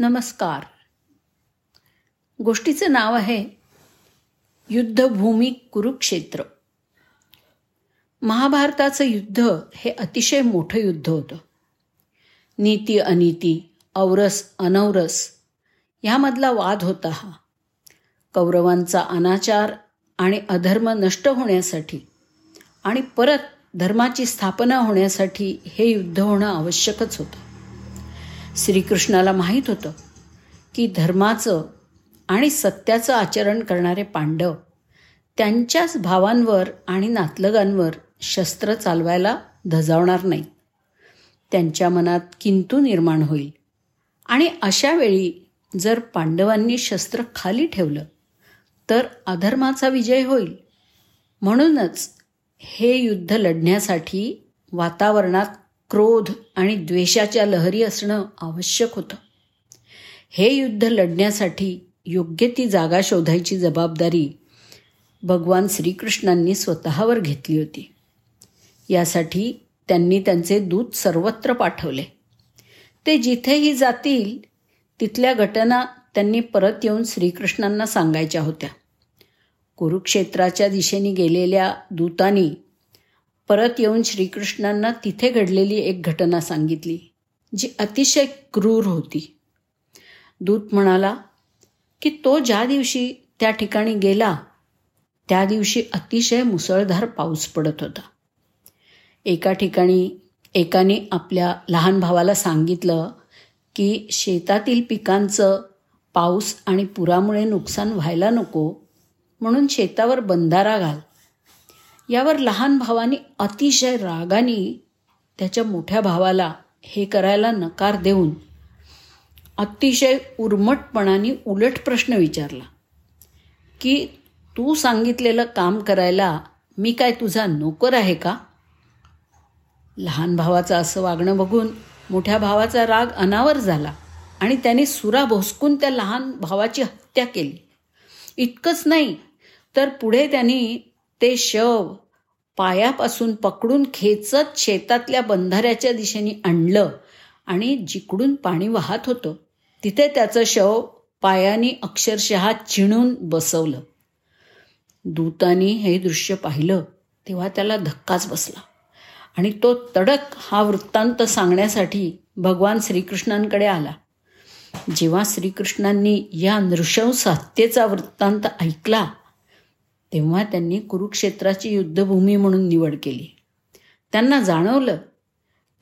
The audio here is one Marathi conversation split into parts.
नमस्कार. गोष्टीचं नाव आहे युद्धभूमी कुरुक्षेत्र. महाभारताचं युद्ध हे अतिशय मोठं युद्ध होतं. नीती अनिती औरस अनौरस ह्यामधला वाद होता हा. कौरवांचा अनाचार आणि अधर्म नष्ट होण्यासाठी आणि परत धर्माची स्थापना होण्यासाठी हे युद्ध होणं आवश्यकच होतं. श्रीकृष्णाला माहीत होतं की धर्माचं आणि सत्याचं आचरण करणारे पांडव त्यांच्याच भावांवर आणि नातलगांवर शस्त्र चालवायला धजावणार नाही त्यांच्या मनात किंतू निर्माण होईल. आणि अशा वेळी जर पांडवांनी शस्त्र खाली ठेवलं तर अधर्माचा विजय होईल. म्हणूनच हे युद्ध लढण्यासाठी वातावरणात क्रोध आणि द्वेषाच्या लहरी असणं आवश्यक होतं. हे युद्ध लढण्यासाठी योग्य ती जागा शोधायची जबाबदारी भगवान श्रीकृष्णांनी स्वतःवर घेतली होती. यासाठी त्यांनी त्यांचे दूत सर्वत्र पाठवले. ते जिथेही जातील तिथल्या घटना त्यांनी परत येऊन श्रीकृष्णांना सांगायच्या होत्या. कुरुक्षेत्राच्या दिशेने गेलेल्या दूतांनी परत येऊन श्रीकृष्णांना तिथे घडलेली एक घटना सांगितली जी अतिशय क्रूर होती. दूत म्हणाला की तो ज्या दिवशी त्या ठिकाणी गेला त्या दिवशी अतिशय मुसळधार पाऊस पडत होता. एका ठिकाणी एकाने आपल्या लहान भावाला सांगितलं की शेतातील पिकांचं पाऊस आणि पुरामुळे नुकसान व्हायला नको म्हणून शेतावर बंधारा घाल यावर लहान भावाने अतिशय रागाने त्याच्या मोठ्या भावाला हे करायला नकार देऊन अतिशय उर्मटपणाने उलट प्रश्न विचारला की तू सांगितलेलं काम करायला मी काय तुझा नोकर आहे का? लहान भावाचं असं वागणं बघून मोठ्या भावाचा राग अनावर झाला आणि त्याने सुरा भोसकून त्या लहान भावाची हत्या केली. इतकंच नाही तर पुढे त्यांनी ते शव पायापासून पकडून खेचत शेतातल्या बंधाऱ्याच्या दिशेने आणलं आणि जिकडून पाणी वाहत होतं तिथे त्याचं शव पायाने अक्षरशः चिणून बसवलं. दूतानी हे दृश्य पाहिलं तेव्हा त्याला धक्काच बसला. आणि तो तडक हा वृत्तांत सांगण्यासाठी भगवान श्रीकृष्णांकडे आला. जेव्हा श्रीकृष्णांनी या नृशंस हत्येचा वृत्तांत ऐकला तेव्हा त्यांनी कुरुक्षेत्राची युद्धभूमी म्हणून निवड केली. त्यांना जाणवलं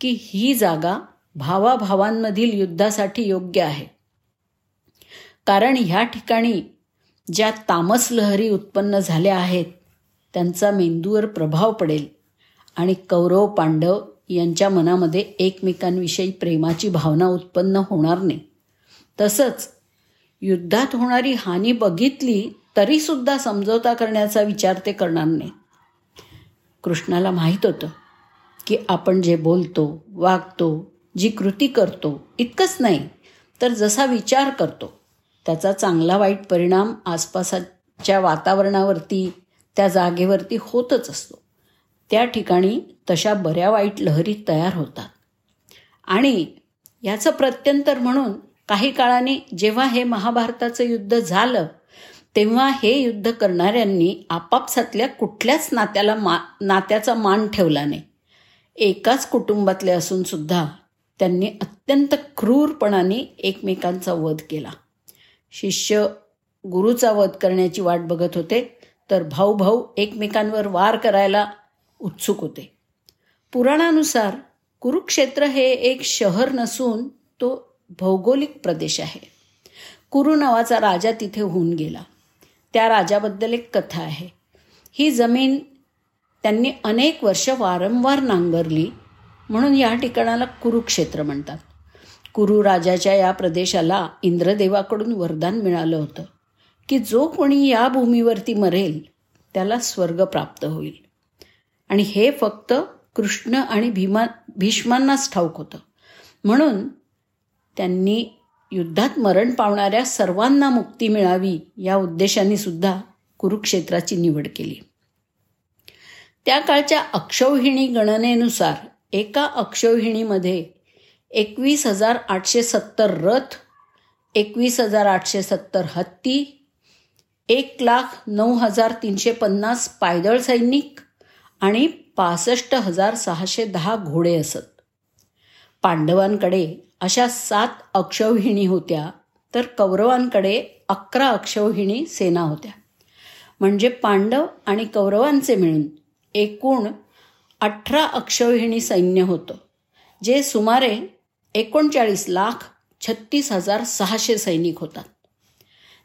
की ही जागा भावाभावांमधील युद्धासाठी योग्य आहे. कारण ह्या ठिकाणी ज्या तामस लहरी उत्पन्न झाल्या आहेत त्यांचा मेंदूवर प्रभाव पडेल आणि कौरव पांडव यांच्या मनामध्ये एकमेकांविषयी प्रेमाची भावना उत्पन्न होणार नाही. तसंच युद्धात होणारी हानी बघितली तरीसुद्धा समजवता करण्याचा विचार ते करणार नाही कृष्णाला माहीत होतं की आपण जे बोलतो वागतो जी कृती करतो इतकंच नाही तर जसा विचार करतो त्याचा चांगला वाईट परिणाम आसपासच्या वातावरणावरती त्या जागेवरती होतच असतो. त्या ठिकाणी तशा बऱ्या वाईट लहरी तयार होतात. आणि याचं प्रत्यंतर म्हणून काही काळाने जेव्हा हे महाभारताचं युद्ध झालं तेव्हा हे युद्ध करणाऱ्यांनी आपापसातल्या कुठल्याच नात्याला मा नात्याचा मान ठेवला नाही. एकाच कुटुंबातले असून सुद्धा त्यांनी अत्यंत क्रूरपणाने एकमेकांचा वध केला. शिष्य गुरुचा वध करण्याची वाट बघत होते तर भाऊ भाऊ एकमेकांवर वार करायला उत्सुक होते. पुराणानुसार कुरुक्षेत्र हे एक शहर नसून तो भौगोलिक प्रदेश आहे. कुरु नावाचा राजा तिथे होऊन गेला. त्या राजाबद्दल एक कथा आहे. ही जमीन त्यांनी अनेक वर्ष वारंवार नांगरली म्हणून या ठिकाणाला कुरुक्षेत्र म्हणतात. कुरु राजाच्या या प्रदेशाला इंद्रदेवाकडून वरदान मिळालं होतं की जो कोणी या भूमीवरती मरेल त्याला स्वर्ग प्राप्त होईल. आणि हे फक्त कृष्ण आणि भीमा भीष्मांनाच ठाऊक होतं. म्हणून त्यांनी युद्धात मरण पावणाऱ्या सर्वांना मुक्ती मिळावी या उद्देशाने सुद्धा कुरुक्षेत्राची निवड केली. त्या काळच्या अक्षौहिणी गणनेनुसार एका अक्षौहिणीमध्ये एकवीस हजार आठशे सत्तर रथ एकवीस हजार आठशे सत्तर हत्ती एक लाख नऊ हजार तीनशे पन्नास पायदळ सैनिक आणि पासष्ट हजार सहाशे दहा घोडे असत. पांडवांकडे अशा सात अक्षौहिणी होत्या तर कौरवांकडे अकरा अक्षौहिणी सेना होत्या. म्हणजे पांडव आणि कौरवांचे मिळून एकूण अठरा अक्षौहिणी सैन्य होतं जे सुमारे एकोणचाळीस लाख छत्तीस हजार सहाशे सैनिक होतात.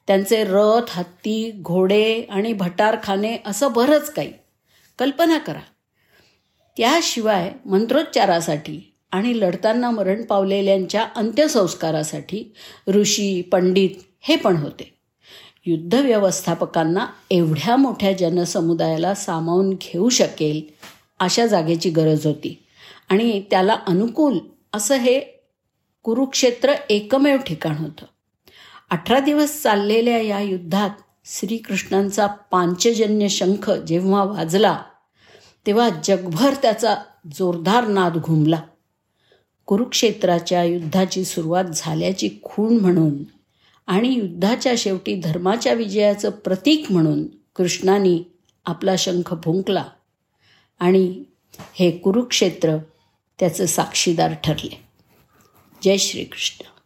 त्यांचे रथ हत्ती घोडे आणि भटारखाने असं बरंच काही. कल्पना करा. त्याशिवाय मंत्रोच्चारासाठी आणि लढताना मरण पावलेल्यांच्या अंत्यसंस्कारासाठी ऋषी पंडित हे पण होते. युद्ध व्यवस्थापकांना एवढ्या मोठ्या जनसमुदायाला सामावून घेऊ शकेल अशा जागेची गरज होती. आणि त्याला अनुकूल असं हे कुरुक्षेत्र एकमेव ठिकाण होतं. अठरा दिवस चाललेल्या या युद्धात श्रीकृष्णांचा पांचजन्य शंख जेव्हा वाजला तेव्हा जगभर त्याचा जोरदार नाद घुमला. कुरुक्षेत्राच्या युद्धाची सुरुवात झाल्याची खूण म्हणून आणि युद्धाच्या शेवटी धर्माच्या विजयाचं प्रतीक म्हणून कृष्णाने आपला शंख फुंकला. आणि हे कुरुक्षेत्र त्याचं साक्षीदार ठरले. जय श्रीकृष्ण.